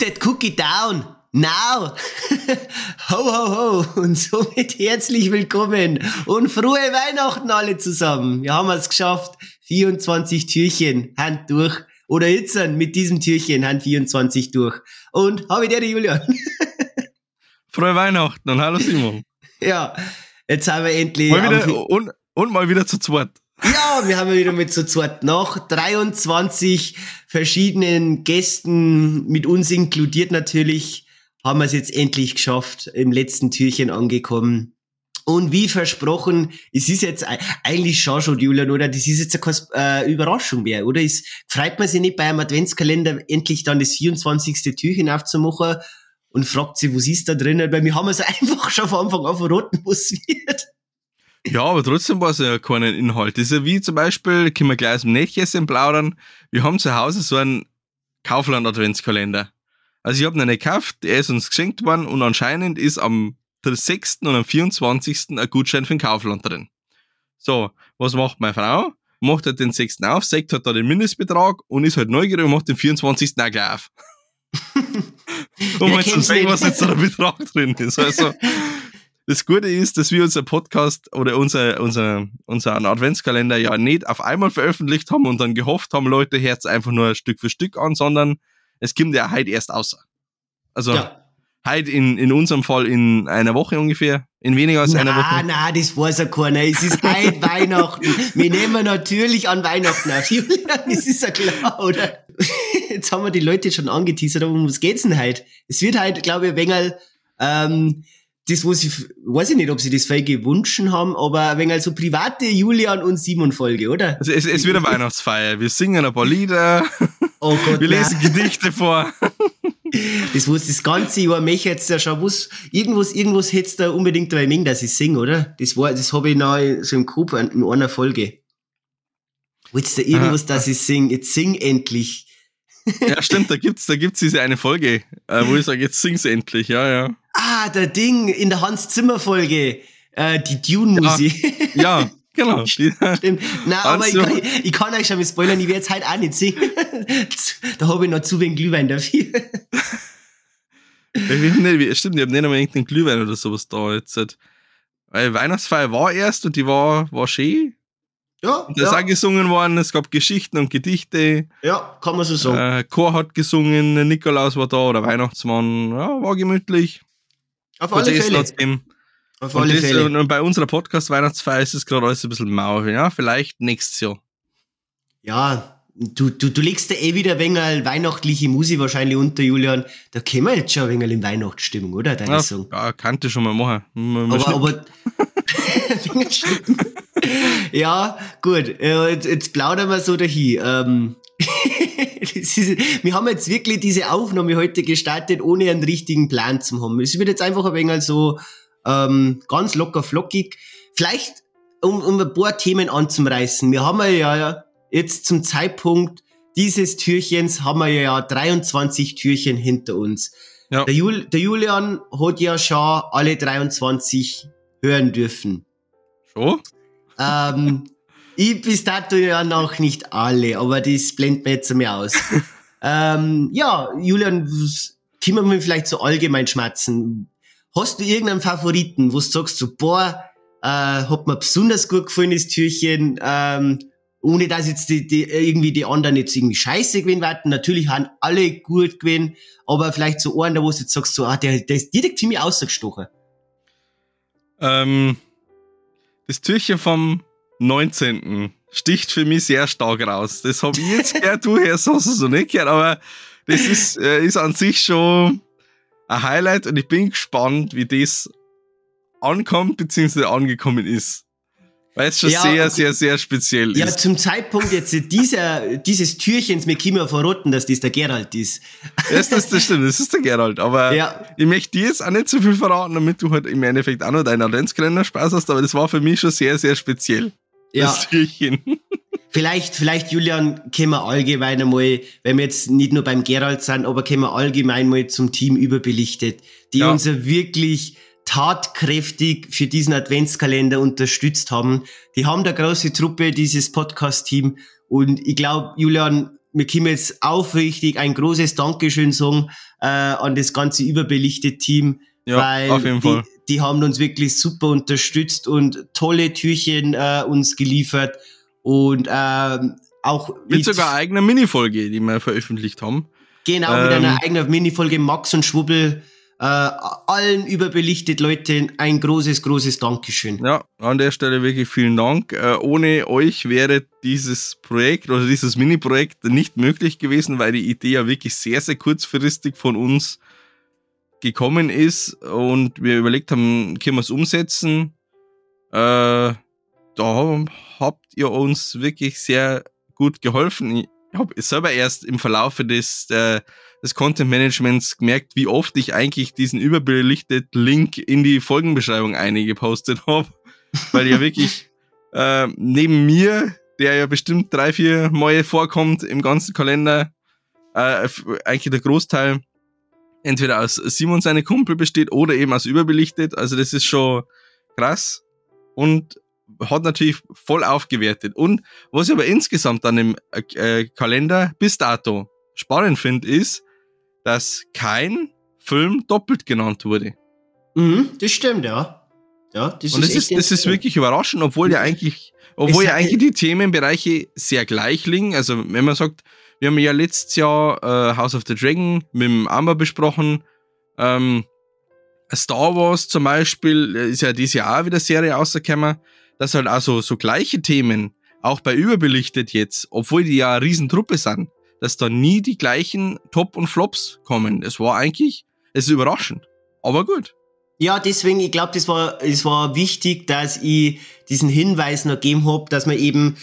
Put that cookie down. Now! ho, ho, ho! Und somit herzlich willkommen und frohe Weihnachten alle zusammen. Wir haben es geschafft. 24 Türchen, Hand durch. Oder jetzt mit diesem Türchen, Hand 24 durch. Und habe ich dir, Julian. frohe Weihnachten und hallo Simon. ja, jetzt haben wir endlich. Mal wieder, und, und mal wieder zu zweit. Ja, wir haben wieder mit zu zweit nach 23 verschiedenen Gästen, mit uns inkludiert natürlich, haben wir es jetzt endlich geschafft, im letzten Türchen angekommen. Und wie versprochen, es ist jetzt eigentlich schon schon, Julian, oder? Das ist jetzt eine äh, Überraschung mehr, oder? Es freut man sich nicht bei einem Adventskalender endlich dann das 24. Türchen aufzumachen und fragt sich, was ist da drinnen? Weil wir haben es einfach schon von Anfang an verraten, was wird. Ja, aber trotzdem war es ja keinen Inhalt. Das ist ja wie zum Beispiel, können wir gleich aus dem Nächtchen plaudern, wir haben zu Hause so einen Kaufland-Adventskalender. Also ich habe ihn nicht gekauft, er ist uns geschenkt worden und anscheinend ist am 6. und am 24. ein Gutschein für den Kaufland drin. So, was macht meine Frau? Macht halt den 6. auf, sagt halt da den Mindestbetrag und ist halt neugierig und macht den 24. auch gleich auf. um mal zu sehen, was jetzt da der Betrag drin ist. Also, das Gute ist, dass wir unser Podcast oder unser, unser, unseren Adventskalender ja nicht auf einmal veröffentlicht haben und dann gehofft haben, Leute herz einfach nur Stück für Stück an, sondern es kommt ja heute erst außer. Also ja. heute in, in unserem Fall in einer Woche ungefähr, in weniger als na, einer Woche. Nein, das weiß ja keiner. Es ist heute Weihnachten. Wir nehmen natürlich an Weihnachten auf. Julian, das ist ja klar, oder? Jetzt haben wir die Leute schon angeteasert, aber um was geht's denn heute? Es wird halt, glaube ich, ein wenig, ähm, das, was ich, weiß ich nicht, ob sie das voll gewünscht haben, aber wenn also private Julian und Simon Folge, oder? Also es, es wird eine Weihnachtsfeier. Wir singen ein paar Lieder. Oh Gott, wir lesen nein. Gedichte vor. Das was das ganze Jahr mich jetzt ja schon was, irgendwas, irgendwas hättest du unbedingt dabei mengen, dass ich singe, oder? Das war, das habe ich noch so im Kopf in einer Folge. Willst du irgendwas, Aha. dass ich sing? Jetzt sing endlich. Ja, stimmt, da gibt's, da gibt's diese eine Folge, äh, wo ich sage, jetzt sing's endlich, ja, ja. Ah, der Ding in der Hans Zimmer Folge, äh, die Dune-Musik. Ja, ja, genau. Stimmt. Nein, aber ich kann, ich kann euch schon mal spoilern, ich werde jetzt halt auch nicht singen. da habe ich noch zu wenig Glühwein dafür. ich nicht, stimmt, ich habe nicht einmal irgendeinen Glühwein oder sowas da jetzt. Weil Weihnachtsfeier war erst und die war, war schön. Ja. Und da ja. ist auch gesungen worden, es gab Geschichten und Gedichte. Ja, kann man so sagen. Äh, Chor hat gesungen, Nikolaus war da oder Weihnachtsmann. Ja, war gemütlich. Auf alle Fälle. Auf alle und, Fälle. und bei unserer Podcast-Weihnachtsfeier ist es gerade alles ein bisschen mau. Ja, vielleicht nächstes Jahr. Ja, du, du, du legst da eh wieder ein wenig weihnachtliche Musik wahrscheinlich unter, Julian. Da können wir jetzt schon ein wenig in Weihnachtsstimmung, oder? Deine ja, Song. Ja, kannte schon mal machen. Mal aber, aber ja, gut. Jetzt, jetzt plaudern wir so dahin. Ähm, ist, wir haben jetzt wirklich diese Aufnahme heute gestartet, ohne einen richtigen Plan zu haben. Es wird jetzt einfach ein wenig so ähm, ganz locker flockig. Vielleicht, um, um ein paar Themen anzureißen. Wir haben ja jetzt zum Zeitpunkt dieses Türchens haben wir ja 23 Türchen hinter uns. Ja. Der, Jul, der Julian hat ja schon alle 23 hören dürfen. Schon? Ähm, ich bis dato ja noch nicht alle, aber das blendet mir jetzt mehr aus. ähm, ja, Julian, können wir vielleicht so allgemein schmatzen? Hast du irgendeinen Favoriten, wo du sagst, so, boah, äh, hat mir besonders gut gefallen, das Türchen, ähm, ohne dass jetzt die, die, irgendwie die anderen jetzt irgendwie scheiße gewinnen werden. Natürlich haben alle gut gewinnen, aber vielleicht so einen, wo du jetzt sagst, so, ah, der, der ist direkt für mich ausgestochen. Ähm, das Türchen vom 19. sticht für mich sehr stark raus. Das habe ich jetzt gehört, du hast es so nicht gehört, aber das ist, äh, ist an sich schon ein Highlight und ich bin gespannt, wie das ankommt bzw. angekommen ist. Weil es schon ja, sehr, sehr, sehr speziell ja, ist. Ja, zum Zeitpunkt jetzt dieser, dieses Türchens mit Kimi verrotten, dass das der Gerald ist. Das, das, das stimmt, das ist der Gerald. Aber ja. ich möchte dir jetzt auch nicht so viel verraten, damit du halt im Endeffekt auch noch deinen Adventskalender Spaß hast, aber das war für mich schon sehr, sehr speziell. Ja. Vielleicht, vielleicht, Julian, können wir allgemein einmal, wenn wir jetzt nicht nur beim Gerald sind, aber können wir allgemein mal zum Team überbelichtet, die ja. uns ja wirklich tatkräftig für diesen Adventskalender unterstützt haben. Die haben da große Truppe, dieses Podcast-Team. Und ich glaube, Julian, wir können jetzt aufrichtig ein großes Dankeschön sagen äh, an das ganze überbelichtete Team. Ja, weil auf jeden die, Fall. Die haben uns wirklich super unterstützt und tolle Türchen äh, uns geliefert und ähm, auch Mit sogar eigener Minifolge, die wir veröffentlicht haben. Genau, mit Ähm. einer eigenen Minifolge Max und Schwubbel. Äh, allen überbelichtet Leuten ein großes, großes Dankeschön. Ja, an der Stelle wirklich vielen Dank. Äh, ohne euch wäre dieses Projekt oder dieses Mini-Projekt nicht möglich gewesen, weil die Idee ja wirklich sehr, sehr kurzfristig von uns gekommen ist und wir überlegt haben, können wir es umsetzen. Äh, da habt ihr uns wirklich sehr gut geholfen. Ich habe selber erst im Verlaufe des, äh, des Content Managements gemerkt, wie oft ich eigentlich diesen überbelichteten Link in die Folgenbeschreibung eingepostet habe, weil ja wirklich äh, neben mir, der ja bestimmt drei, vier Mal vorkommt im ganzen Kalender, äh, eigentlich der Großteil entweder aus Simon seine Kumpel besteht oder eben aus überbelichtet. Also das ist schon krass und hat natürlich voll aufgewertet. Und was ich aber insgesamt an dem äh, Kalender bis dato spannend finde, ist, dass kein Film doppelt genannt wurde. Mhm, das stimmt, ja. Ja, das Und das echt ist, das ist wirklich überraschend, obwohl ja eigentlich, obwohl ja eigentlich die Themenbereiche sehr gleich liegen. Also wenn man sagt, wir haben ja letztes Jahr äh, House of the Dragon mit dem Amber besprochen. Ähm, Star Wars zum Beispiel äh, ist ja dieses Jahr auch wieder Serie rausgekommen, dass halt auch so, so gleiche Themen, auch bei Überbelichtet jetzt, obwohl die ja eine Riesentruppe sind, dass da nie die gleichen Top und Flops kommen. Es war eigentlich, es ist überraschend. Aber gut. Ja, deswegen, ich glaube, das war, es war wichtig, dass ich diesen Hinweis noch gegeben hab, dass man eben,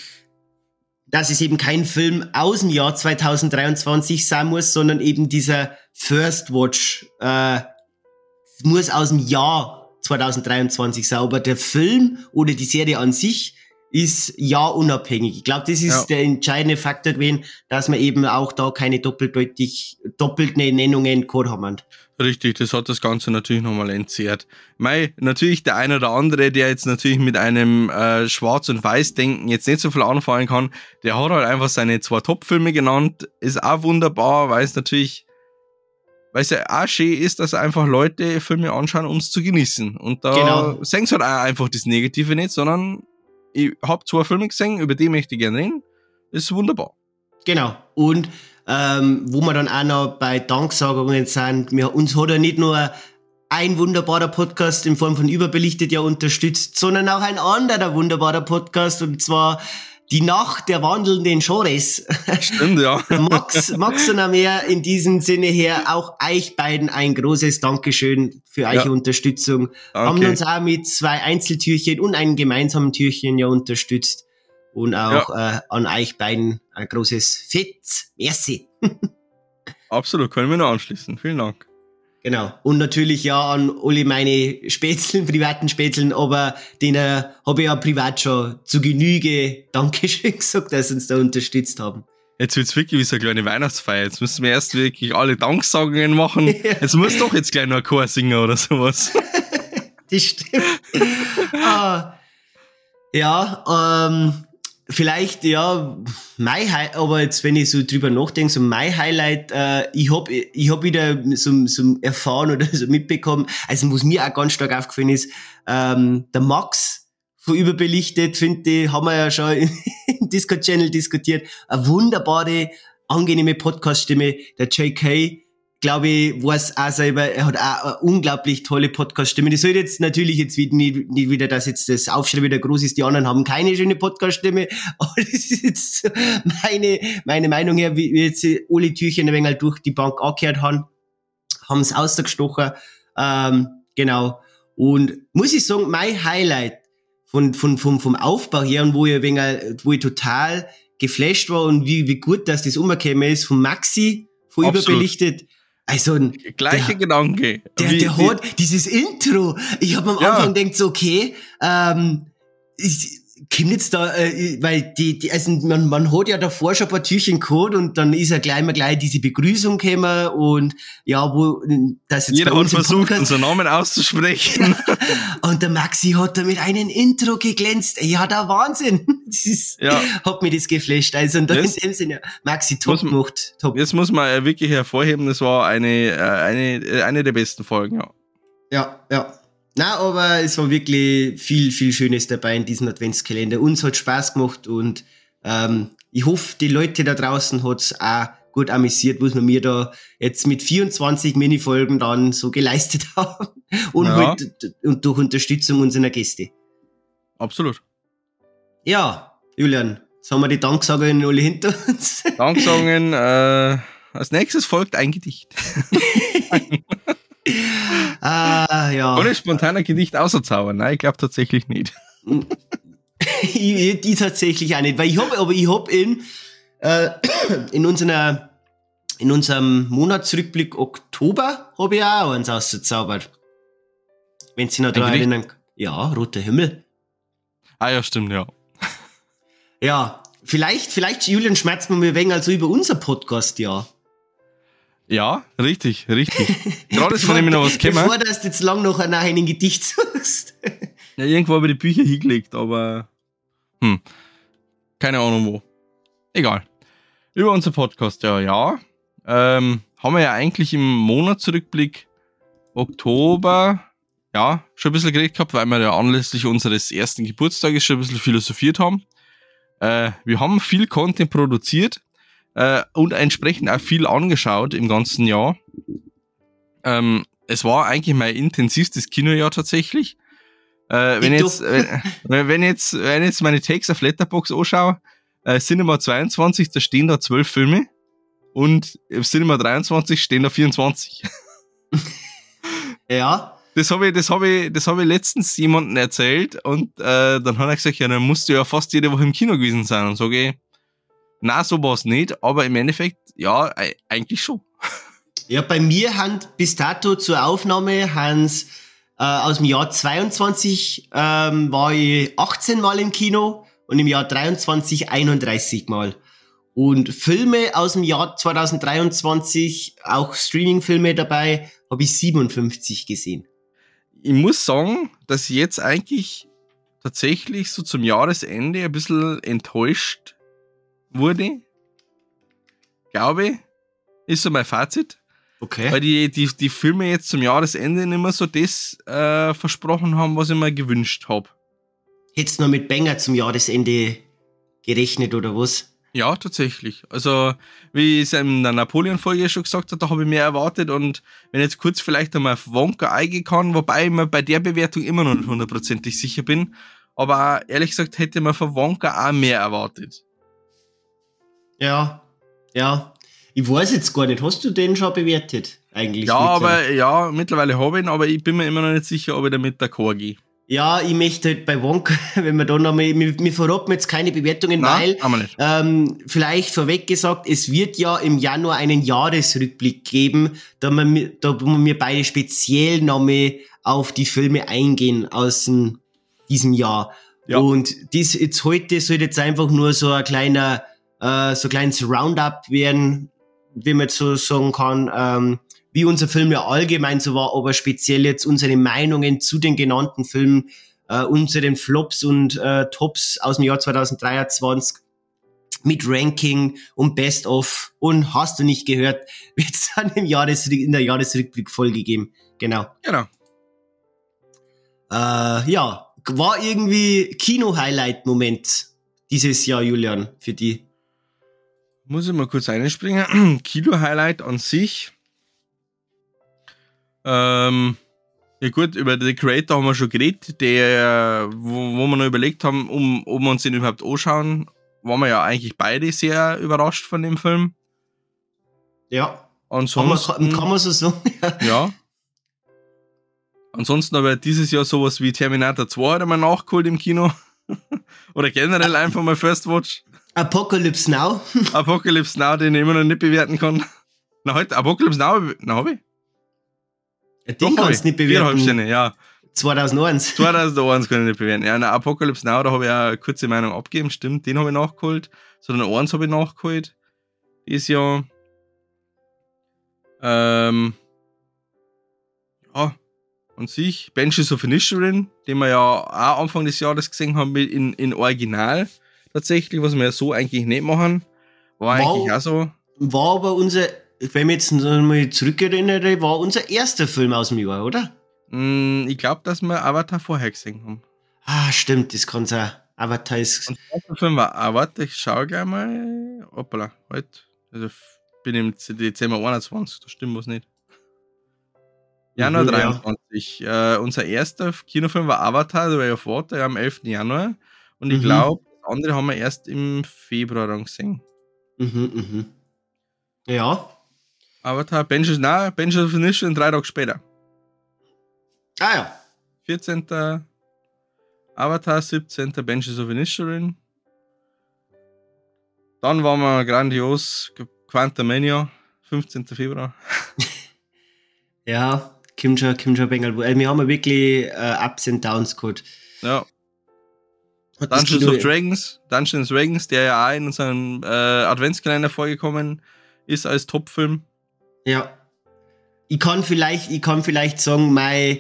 dass es eben kein Film aus dem Jahr 2023 sein muss, sondern eben dieser First Watch äh, muss aus dem Jahr 2023 sein. Aber der Film oder die Serie an sich ist jahrunabhängig. Ich glaube, das ist Ja. der entscheidende Faktor gewesen, dass wir eben auch da keine doppeldeutig, doppelte Nennungen gehabt haben. Richtig, das hat das Ganze natürlich nochmal entzerrt. Mei, natürlich der eine oder andere, der jetzt natürlich mit einem äh, Schwarz- und Weiß-Denken jetzt nicht so viel anfangen kann, der hat halt einfach seine zwei Top-Filme genannt. Ist auch wunderbar, weil es natürlich, weil es ja auch schön ist, dass einfach Leute Filme anschauen, um es zu genießen. Und da Genau. sehen sie halt auch einfach das Negative nicht, sondern ich hab zwei Filme gesehen, über die möchte ich gerne reden. Ist wunderbar. Genau. Und ähm, wo wir dann auch noch bei Danksagungen sind, wir, uns hat ja nicht nur ein wunderbarer Podcast in Form von Überbelichtet ja unterstützt, sondern auch ein anderer wunderbarer Podcast und zwar die Nacht der wandelnden Genres. Stimmt, ja. Max, Max und mehr in diesem Sinne her auch euch beiden ein großes Dankeschön für eure Ja. Unterstützung. Haben Okay. uns auch mit zwei Einzeltürchen und einem gemeinsamen Türchen ja unterstützt. Und auch äh, an euch beiden ein großes Fett. Merci. Absolut, können wir nur anschließen. Vielen Dank. Genau. Und natürlich ja an alle meine Spätzeln, privaten Spätzeln, aber denen habe ich ja privat schon zu Genüge Dankeschön gesagt, dass sie uns da unterstützt haben. Jetzt wird's wirklich wie so eine kleine Weihnachtsfeier. Jetzt müssen wir erst wirklich alle Danksagungen machen. Jetzt muss doch jetzt gleich noch ein Chor singen oder sowas. Das stimmt. ah, ja, ähm, vielleicht, ja, mein Highlight, aber jetzt, wenn ich so drüber nachdenke, so mein Highlight, äh, ich hab, ich hab wieder so, so erfahren oder so mitbekommen, also was mir auch ganz stark aufgefallen ist, ähm, der Max von Überbelichtet, finde ich, haben wir ja schon im Discord-Channel diskutiert, eine wunderbare, angenehme Podcast-Stimme, der JK, glaube ich, weiß auch selber, er hat auch eine unglaublich tolle Podcast-Stimme. Das soll jetzt natürlich jetzt wieder, nicht, nicht wieder, dass jetzt das Aufschrei wieder groß ist, die anderen haben keine schöne Podcast-Stimme, aber das ist jetzt meine, meine Meinung her, wie wie jetzt alle Türchen ein wenig durch die Bank angehört haben, haben es ausgestochen, ähm, genau. Und muss ich sagen, mein Highlight von, von, vom, vom Aufbau her und wo ich, ein wenig, wo ich total geflasht war und wie, wie gut, dass das umgekommen ist, von Maxi, von Absolut. überbelichtet. Also, ein, Gleicher Der- Gedanke. der, der wie- hat dieses Intro. Ich habe am Ja. Anfang gedacht, so, okay, ähm, ich, jetzt da, äh, weil die, die also man, man hat ja davor schon ein paar Türchen gehabt und dann ist ja gleich mal gleich diese Begrüßung gekommen und ja, wo das jetzt Jeder bei uns hat versucht, Podcast, unseren Namen auszusprechen. und der Maxi hat da mit einem Intro geglänzt. Ja, der Wahnsinn. Das ist, ja. hat mir das geflasht. Also in jetzt, dem Sinne, Maxi, top muss, gemacht. Top. Jetzt muss man wirklich hervorheben, das war eine, äh, eine, eine der besten Folgen, ja. Ja, ja. Na, aber es war wirklich viel, viel Schönes dabei in diesem Adventskalender. Uns hat Spaß gemacht und ähm, ich hoffe, die Leute da draußen hat's auch gut amüsiert, was wir mir da jetzt mit 24 Minifolgen dann so geleistet haben. Und, ja. halt, und durch Unterstützung unserer Gäste. Absolut. Ja, Julian, jetzt haben wir die Danksagungen alle hinter uns. Danksagungen, äh, als nächstes folgt ein Gedicht. ah, ja. Ohne spontaner Gedicht außerzaubern. Nein, ich glaube tatsächlich nicht. ich, die tatsächlich auch nicht, weil ich habe, aber ich habe in, äh, in unserer, in unserem Monatsrückblick Oktober habe ich auch eins ausgezaubert. Wenn Sie noch daran erinnern. Ja, roter Himmel. Ah ja, stimmt, ja. Ja, vielleicht, vielleicht, Julian, schmerzt man mir wegen also über unser Podcast, ja. Ja, richtig, richtig. Gerade ist von dem noch was gekommen. Bevor du jetzt lang noch nach einem Gedicht suchst. ja, irgendwo habe ich die Bücher hingelegt, aber hm, keine Ahnung wo. Egal. Über unser Podcast, ja, ja. Ähm, haben wir ja eigentlich im Monatsrückblick Oktober, ja, schon ein bisschen geredet gehabt, weil wir ja anlässlich unseres ersten Geburtstages schon ein bisschen philosophiert haben. Äh, wir haben viel Content produziert äh, und entsprechend auch viel angeschaut im ganzen Jahr. Ähm, es war eigentlich mein intensivstes Kinojahr tatsächlich. Äh, wenn, jetzt, wenn, wenn, jetzt, wenn jetzt meine Takes auf Letterbox anschaue, äh, Cinema 22, da stehen da zwölf Filme und im Cinema 23 stehen da 24. ja. Das habe ich, das habe ich, das habe ich letztens jemandem erzählt und äh, dann hat er gesagt, ja, dann musst du ja fast jede Woche im Kino gewesen sein und sage ich, na, so war es nicht, aber im Endeffekt, ja, eigentlich schon. Ja, bei mir haben bis dato zur Aufnahme Hans äh, aus dem Jahr 22 ähm, war ich 18 Mal im Kino und im Jahr 23 31 Mal. Und Filme aus dem Jahr 2023, auch Streaming-Filme dabei, habe ich 57 gesehen. Ich muss sagen, dass ich jetzt eigentlich tatsächlich so zum Jahresende ein bisschen enttäuscht wurde. Glaube, ist so mein Fazit. Okay. Weil die, die, die Filme jetzt zum Jahresende nicht mehr so das äh, versprochen haben, was ich mir gewünscht habe. Hättest du noch mit Banger zum Jahresende gerechnet oder was? Ja, tatsächlich. Also, wie ich es in der Napoleon-Folge schon gesagt habe, da habe ich mehr erwartet und wenn jetzt kurz vielleicht einmal auf Wonka eingehen kann, wobei ich mir bei der Bewertung immer noch nicht hundertprozentig sicher bin, aber ehrlich gesagt hätte man von Wonka auch mehr erwartet. Ja, ja. Ich weiß jetzt gar nicht, hast du den schon bewertet? Eigentlich. Ja, aber ja, mittlerweile habe ich ihn, aber ich bin mir immer noch nicht sicher, ob ich damit d'accord gehe. Ja, ich möchte halt bei Wonka, wenn wir da nochmal, wir, wir verraten jetzt keine Bewertungen, Nein, weil, ähm, vielleicht vorweg gesagt, es wird ja im Januar einen Jahresrückblick geben, da wir, da wir beide speziell nochmal auf die Filme eingehen aus dem, diesem Jahr. Ja. Und dies jetzt heute soll jetzt einfach nur so ein kleiner äh, so ein kleines Roundup werden, wie man jetzt so sagen kann, ähm, wie unser Film ja allgemein so war, aber speziell jetzt unsere Meinungen zu den genannten Filmen, äh, unseren Flops und äh, Tops aus dem Jahr 2023 mit Ranking und Best of und hast du nicht gehört, wird es dann im Jahres, in der Jahresrückblick vollgegeben. Genau. Genau. Äh, ja, war irgendwie Kino-Highlight-Moment dieses Jahr, Julian, für die? Muss ich mal kurz einspringen. Kilo-Highlight an sich. Ähm, ja gut, über The Creator haben wir schon geredet, der, wo, wo wir noch überlegt haben, um, ob wir uns den überhaupt anschauen, waren wir ja eigentlich beide sehr überrascht von dem Film. Ja. Ansonsten, kann, man, kann man so sagen. ja. Ansonsten aber dieses Jahr sowas wie Terminator 2 hat er mal nachgeholt im Kino. Oder generell einfach mal First Watch. Apocalypse Now. Apocalypse Now, den ich immer noch nicht bewerten kann. Na, heute, Apocalypse Now, na, hab ich? Ja, den Doch, kannst du nicht bewerten. Sterne, ja. 2001. 2001 kann ich nicht bewerten. Ja, in Apocalypse Now, da habe ich eine kurze Meinung abgegeben, stimmt, den habe ich nachgeholt. Sondern eins habe ich nachgeholt. Ist ja. Ähm, ja, an sich, Benches of Inisherin, den wir ja auch Anfang des Jahres gesehen haben in, in Original tatsächlich, was wir ja so eigentlich nicht machen. War Wow. eigentlich auch so. War aber unser, wenn ich jetzt noch mal zurückerinnere, war unser erster Film aus dem Jahr, oder? Mm, Ich glaube, dass wir Avatar vorher gesehen haben. Ah, stimmt, das kann sein. Avatar ist. Und der erste Film war, warte, ich schau gleich mal. Hoppala, heute. Also bin im Dezember 21, da stimmt was nicht. Januar Mhm, ja. 23. Äh, unser erster Kinofilm war Avatar, The Way of Water, ja, am 11. Januar. Und ich Mhm. glaube, andere haben wir erst im Februar dann gesehen. Mhm, mhm. Ja. Avatar, Benches, na, Benches of Initial drei Tage später. Ah ja. 14. Avatar, 17. Benches of Inisherin. Dann waren wir grandios, Quantum Mania, 15. Februar. Ja, Kim schon, Kim schon Bengal. Also wir haben wirklich äh, Ups and Downs gehabt. Ja, Hat Dungeons of Dragons, Dungeons Dragons, der ja auch in unserem äh, Adventskalender vorgekommen ist als Topfilm. Ja. Ich kann vielleicht, ich kann vielleicht sagen, meine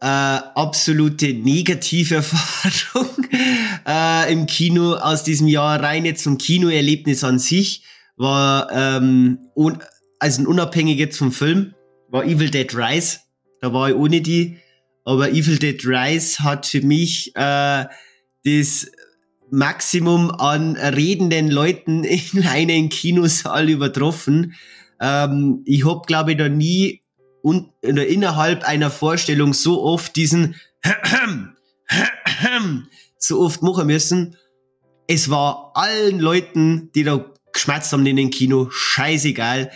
äh, absolute negative Erfahrung äh, im Kino aus diesem Jahr rein jetzt zum Kinoerlebnis an sich war ähm, also unabhängig jetzt vom Film war Evil Dead Rise. Da war ich ohne die, aber Evil Dead Rise hat für mich äh, das Maximum an redenden Leuten in einem Kinosaal übertroffen. Ähm, ich hab glaube ich, da nie un oder innerhalb einer Vorstellung so oft diesen so oft machen müssen. Es war allen Leuten, die da geschmatzt haben in den Kino, scheißegal.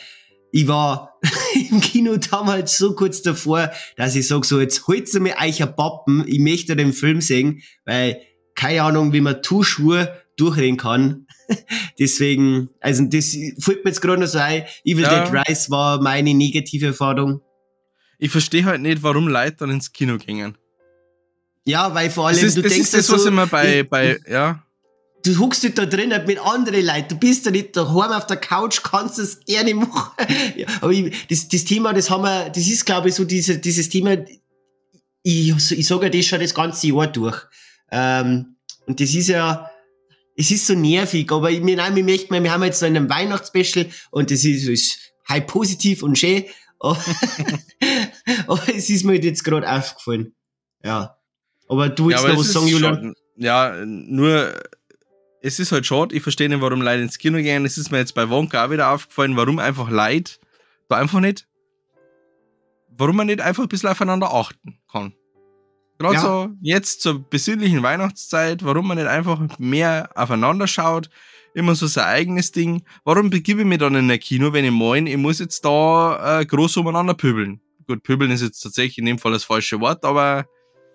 Ich war im Kino damals so kurz davor, dass ich sag so, jetzt holt mir euch ein Pappen, ich möchte den Film sehen, weil keine Ahnung, wie man Tuschur durchreden kann. Deswegen, also das fällt mir jetzt gerade noch so ein. Evil Ja. Dead Rise war meine negative Erfahrung. Ich verstehe halt nicht, warum Leute dann ins Kino gingen. Ja, weil vor allem, Das ist, du das, denkst ist das, was so, immer bei, ich- bei, ja. du huckst dich da drinnen mit anderen Leuten, du bist da nicht daheim auf der Couch, kannst es gerne machen. ja, aber ich, das, das Thema, das haben wir, das ist glaube ich so diese, dieses Thema, ich, ich sage ja das schon das ganze Jahr durch. Ähm, und das ist ja, es ist so nervig, aber ich, nein, wir möchten, mal- wir haben jetzt so einen Weihnachtsspecial und das ist, ist halt positiv und schön, aber, aber es ist mir halt jetzt gerade aufgefallen. Ja. Aber du willst ja, noch was sagen, Julian? Ja, nur, es ist halt schade, ich verstehe nicht, warum Leute ins Kino gehen. Es ist mir jetzt bei Wonka auch wieder aufgefallen, warum einfach Leute da einfach nicht, warum man nicht einfach ein bisschen aufeinander achten kann. Gerade Ja. so jetzt zur besinnlichen Weihnachtszeit, warum man nicht einfach mehr aufeinander schaut, immer so sein eigenes Ding. Warum begebe ich mich dann in ein Kino, wenn ich meine, ich muss jetzt da äh, groß umeinander pöbeln? Gut, pöbeln ist jetzt tatsächlich in dem Fall das falsche Wort, aber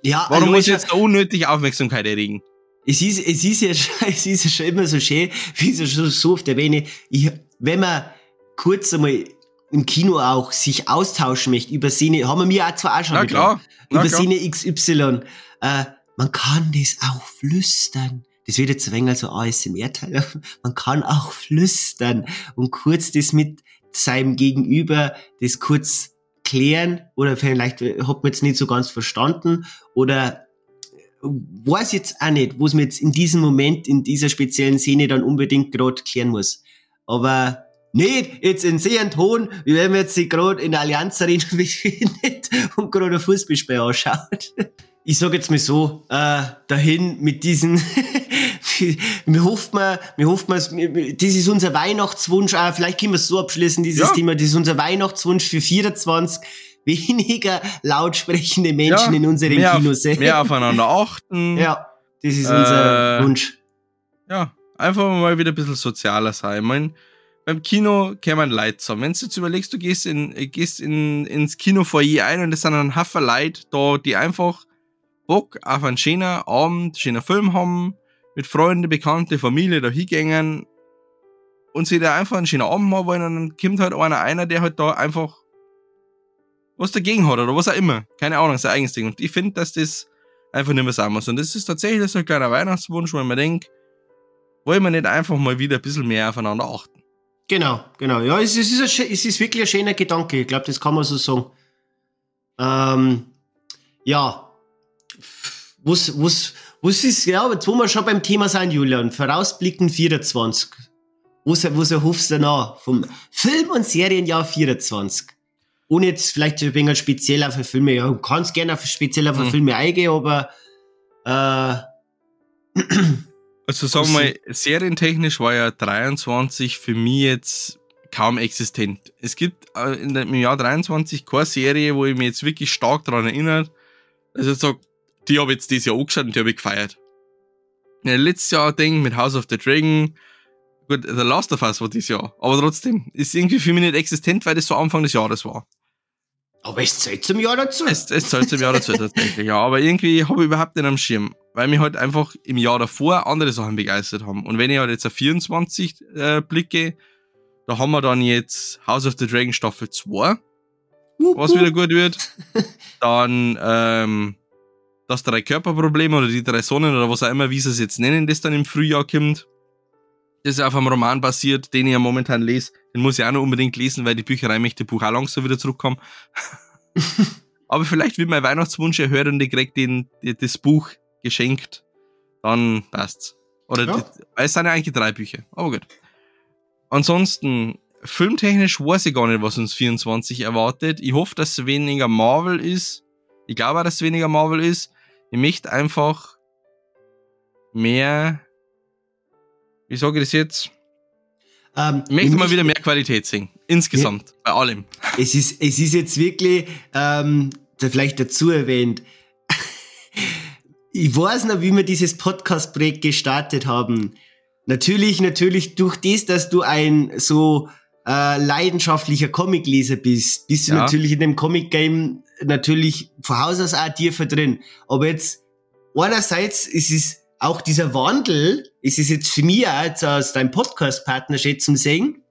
Ja, warum also muss ich jetzt da unnötig Aufmerksamkeit erregen? Es ist, es ist ja schon, es ist ja schon immer so schön, wie es schon so oft erwähne, ich, wenn man kurz einmal im Kino auch sich austauschen möchte über Szene, haben wir mir auch zwar auch schon Na klar, na über klar. Szene XY, äh, man kann das auch flüstern. Das wird jetzt ein wenig so ASMR-Teil. Man kann auch flüstern und kurz das mit seinem Gegenüber, das kurz klären oder vielleicht hat man jetzt nicht so ganz verstanden oder weiß jetzt auch nicht, was man jetzt in diesem Moment, in dieser speziellen Szene dann unbedingt gerade klären muss. Aber nicht jetzt in sehenden Ton, wie wenn man jetzt sich gerade in der Allianz Arena befindet und gerade ein Fußballspiel anschaut. Ich sag jetzt mal so, äh, dahin mit diesen, wir hoffen mal, wir hoffen mal, das ist unser Weihnachtswunsch, auch vielleicht können wir es so abschließen, dieses Ja. Thema, das ist unser Weihnachtswunsch für 24, weniger laut sprechende Menschen in unseren mehr, Kinos. auf, mehr aufeinander achten. Ja, das ist unser Äh, Wunsch. Ja, einfach mal wieder ein bisschen sozialer sein. Ich mein, beim Kino kämen Leute zusammen. Wenn du jetzt überlegst, du gehst, in, äh, gehst in, ins Kinofoyer ein und es sind ein Haufen Leute da, die einfach Bock auf einen schönen Abend, schönen Film haben, mit Freunden, Bekannte, Familie da hingängen und sich da einfach einen schönen Abend haben wollen und dann kommt halt einer, einer, der halt da einfach was dagegen hat oder was auch immer. Keine Ahnung, sein eigenes Ding. Und ich finde, dass das einfach nicht mehr sein muss. Und das ist tatsächlich so ein kleiner Weihnachtswunsch, ich mir denke, wollen wir nicht einfach mal wieder ein bisschen mehr aufeinander achten. Genau, genau. Ja, es ist, es ist, ein, es ist wirklich ein schöner Gedanke. Ich glaube, das kann man so sagen. Ähm, ja. Was, was, was ist, ja, jetzt wo wir schon beim Thema sind, Julian, vorausblicken 24. Was, was erhoffst du noch vom Film- und Serienjahr 24? Ohne jetzt vielleicht ein wenig speziell auf Filme, ja, du kannst gerne auf speziell auf mhm. Filme eingehen, aber äh, Also sagen wir mal, serientechnisch war ja 23 für mich jetzt kaum existent. Es gibt äh, im Jahr 23 keine Serie, wo ich mich jetzt wirklich stark daran erinnere. Also ich sage, die habe ich jetzt dieses Jahr angeschaut und die habe ich gefeiert. Ja, letztes Jahr Ding mit House of the Dragon, gut, The Last of Us war dieses Jahr, aber trotzdem, ist irgendwie für mich nicht existent, weil das so Anfang des Jahres war. Aber es zählt zum Jahr dazu. Es, es zählt zum Jahr dazu tatsächlich, ja. Aber irgendwie habe ich überhaupt nicht am Schirm, weil mich halt einfach im Jahr davor andere Sachen begeistert haben. Und wenn ich halt jetzt auf 24 äh, blicke, da haben wir dann jetzt House of the Dragon Staffel 2, was wieder gut wird. Dann ähm, das drei Körperprobleme oder die drei Sonnen oder was auch immer, wie sie es jetzt nennen, das dann im Frühjahr kommt. Das ist auf einem Roman basiert, den ich ja momentan lese. Den muss ich auch noch unbedingt lesen, weil die Bücherei möchte Buch auch langsam wieder zurückkommen. Aber vielleicht wird mein Weihnachtswunsch erhört und ich krieg den, das Buch geschenkt. Dann passt's. Oder ja. die, es sind ja eigentlich drei Bücher. Aber gut. Ansonsten, filmtechnisch weiß ich gar nicht, was uns 24 erwartet. Ich hoffe, dass es weniger Marvel ist. Ich glaube auch, dass es weniger Marvel ist. Ich möchte einfach mehr wie sage ich das jetzt? Ähm, ich möchte mal wieder mehr Qualität sehen. Insgesamt. Ja, bei allem. Es ist, es ist jetzt wirklich, ähm, vielleicht dazu erwähnt, ich weiß noch, wie wir dieses Podcast-Projekt gestartet haben. Natürlich, natürlich durch das, dass du ein so äh, leidenschaftlicher Comicleser bist, bist du ja. natürlich in dem Comic-Game natürlich von Haus aus auch tiefer drin. Aber jetzt, einerseits ist es auch dieser Wandel, ist es jetzt für mich auch aus deinem Podcast-Partner schätzen sehen,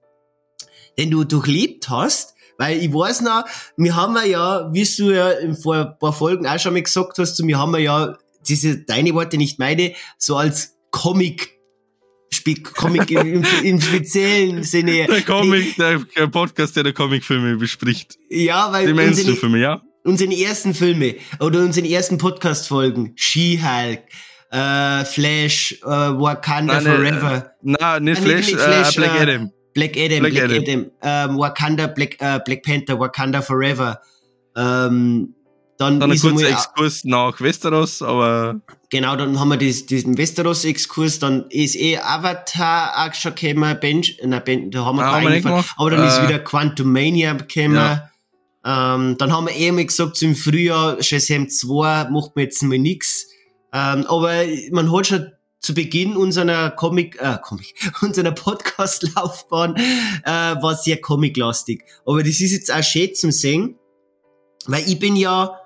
den du durchlebt hast, weil ich weiß noch, wir haben ja, wie du ja vor ein paar Folgen auch schon mal gesagt hast, wir haben ja diese, deine Worte nicht meine, so als Comic Comic im, im, speziellen Sinne. Der Comic, der, der Podcast, der der Comicfilme bespricht. Ja, weil. Die Mainstream-Filme, ja. Unsere ersten Filme oder unsere ersten Podcast-Folgen, She-Hulk, äh, Flash, äh, Wakanda nein, Forever. Nein, nicht Flash, nicht, nicht Flash äh, Black äh, Adam. Black Adam, Black, Black Adam, Adam. Ähm, Wakanda, Black, äh, Black Panther, Wakanda Forever. Ähm, dann, dann ein kurzer Exkurs nach Westeros, aber. Genau, dann haben wir das, diesen Westeros-Exkurs, dann ist eh Avatar auch schon gekommen, Bench, nein, ben, da haben wir, ah, haben wir aber dann äh, ist wieder Quantum Mania gekommen. Ja. Ähm, dann haben wir eh mal gesagt, im Frühjahr Shazam 2 macht man jetzt mal nix. Ähm, aber man hat schon zu Beginn unserer Comic, äh, Comic, unserer Podcast-Laufbahn äh, war sehr comiclastig. Aber das ist jetzt auch schön zum sehen, weil ich bin ja,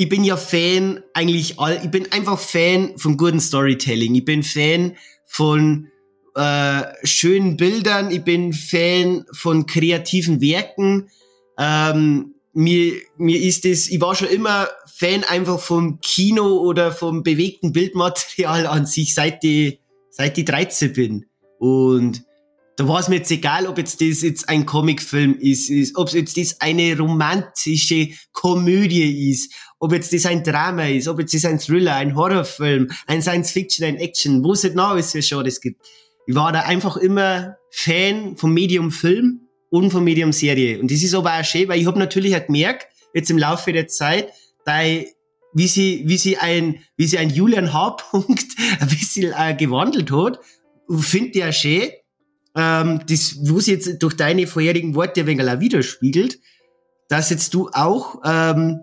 ich bin ja Fan eigentlich all, ich bin einfach Fan von guten Storytelling. Ich bin Fan von äh, schönen Bildern. Ich bin Fan von kreativen Werken. Ähm, mir, mir ist es, ich war schon immer Fan einfach vom Kino oder vom bewegten Bildmaterial an sich, seit ich, seit ich 13 bin. Und da war es mir jetzt egal, ob jetzt das jetzt ein Comicfilm ist, ist ob jetzt das eine romantische Komödie ist, ob jetzt das ein Drama ist, ob jetzt das ein Thriller, ein Horrorfilm, ein Science Fiction, ein Action, wo es nicht noch ist, schon das gibt. Ich war da einfach immer Fan vom Medium Film und vom Medium Serie. Und das ist aber auch schön, weil ich habe natürlich auch gemerkt, jetzt im Laufe der Zeit, bei wie sie, wie sie ein, wie sie ein Julian H. Ein bisschen äh, gewandelt hat, finde ich ja schön, ähm, das, wo sie jetzt durch deine vorherigen Worte ein wenig widerspiegelt, dass jetzt du auch ähm,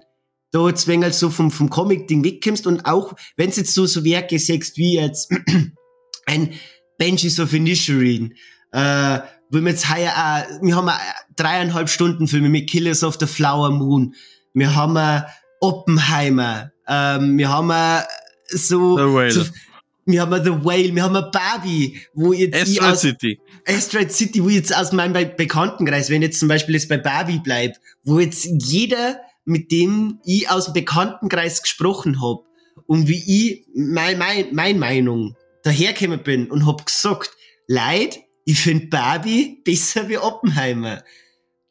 da jetzt wenig so vom, vom Comic-Ding wegkommst und auch, wenn du jetzt so, so Werke sagst, wie jetzt ein Benches of Inisherin, äh, wo wir jetzt heuer auch, wir haben dreieinhalb Stunden Filme mit Killers of the Flower Moon, wir haben Oppenheimer. Ähm, wir haben so, so wir haben The Whale, wir haben Barbie, wo jetzt Asteroid aus, City. Asteroid City, wo jetzt aus meinem Bekanntenkreis, wenn jetzt zum Beispiel jetzt bei Barbie bleibt, wo jetzt jeder, mit dem ich aus dem Bekanntenkreis gesprochen hab und wie ich mein, mein, meine Meinung dahergekommen bin und hab gesagt, Leid, ich find Barbie besser wie Oppenheimer.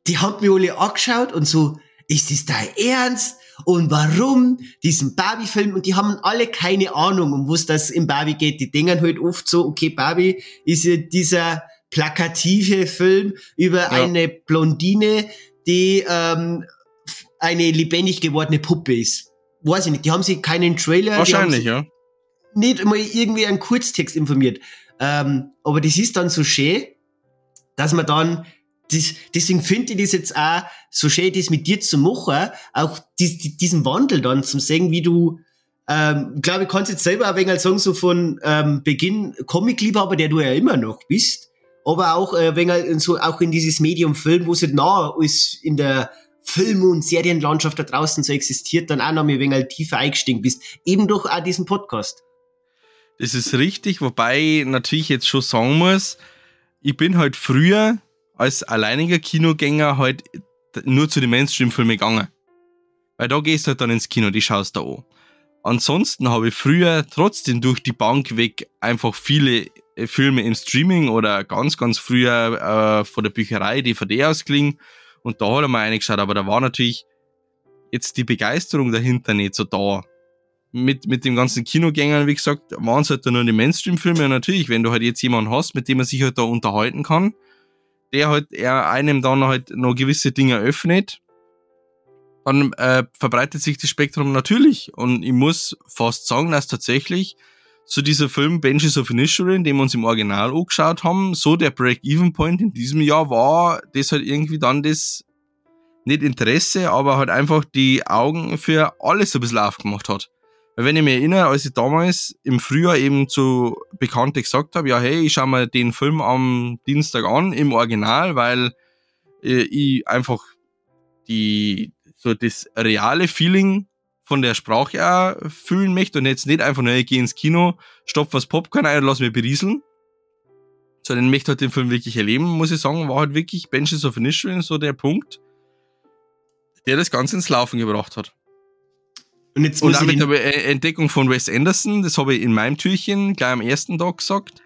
Die haben mir alle angeschaut und so, ist das dein Ernst? Und warum diesen Barbie-Film? Und die haben alle keine Ahnung, um was das in Barbie geht. Die denken halt oft so, okay, Barbie ist ja dieser plakative Film über ja. eine Blondine, die ähm, eine lebendig gewordene Puppe ist. Weiß ich nicht, die haben sich keinen Trailer. Wahrscheinlich, ja. Nicht mal irgendwie einen Kurztext informiert. Ähm, aber das ist dann so schön, dass man dann das, deswegen finde ich das jetzt auch so schön, das mit dir zu machen, auch dies, diesen Wandel dann zum sehen, wie du, ähm, glaube ich, kannst jetzt selber ein wenig sagen, so von ähm, Beginn Comic-Liebhaber, der du ja immer noch bist, aber auch äh, wenig so auch in dieses Medium Film, wo es halt nah ist in der Film- und Serienlandschaft da draußen so existiert, dann auch noch ein wenig tiefer eingestiegen bist, eben durch auch diesen Podcast. Das ist richtig, wobei natürlich jetzt schon sagen muss, ich bin halt früher als alleiniger Kinogänger halt nur zu den Mainstream-Filmen gegangen. Weil da gehst du halt dann ins Kino, die schaust da an. Ansonsten habe ich früher trotzdem durch die Bank weg einfach viele äh, Filme im Streaming oder ganz, ganz früher äh, von der Bücherei DVD ausgeliehen und da hat er mal reingeschaut, aber da war natürlich jetzt die Begeisterung dahinter nicht so da. Mit, mit dem ganzen Kinogängern, wie gesagt, waren es halt nur die Mainstream-Filme. natürlich, wenn du halt jetzt jemanden hast, mit dem man sich halt da unterhalten kann, der halt er einem dann halt noch gewisse Dinge öffnet, dann äh, verbreitet sich das Spektrum natürlich. Und ich muss fast sagen, dass tatsächlich so dieser Film Benches of Inisherin, den wir uns im Original angeschaut haben, so der Break-Even-Point in diesem Jahr war, das halt irgendwie dann das, nicht Interesse, aber halt einfach die Augen für alles ein bisschen aufgemacht hat. Weil wenn ich mich erinnere, als ich damals im Frühjahr eben zu Bekannten gesagt habe, ja hey, ich schaue mir den Film am Dienstag an im Original, weil äh, ich einfach die so das reale Feeling von der Sprache auch fühlen möchte und jetzt nicht einfach nur, ich gehe ins Kino, stopf was Popcorn ein und lass mich berieseln. Sondern möchte halt den Film wirklich erleben, muss ich sagen, war halt wirklich Benches of Inisherin so der Punkt, der das Ganze ins Laufen gebracht hat. Und, jetzt und auch mit der Entdeckung von Wes Anderson, das habe ich in meinem Türchen gleich am ersten Tag gesagt.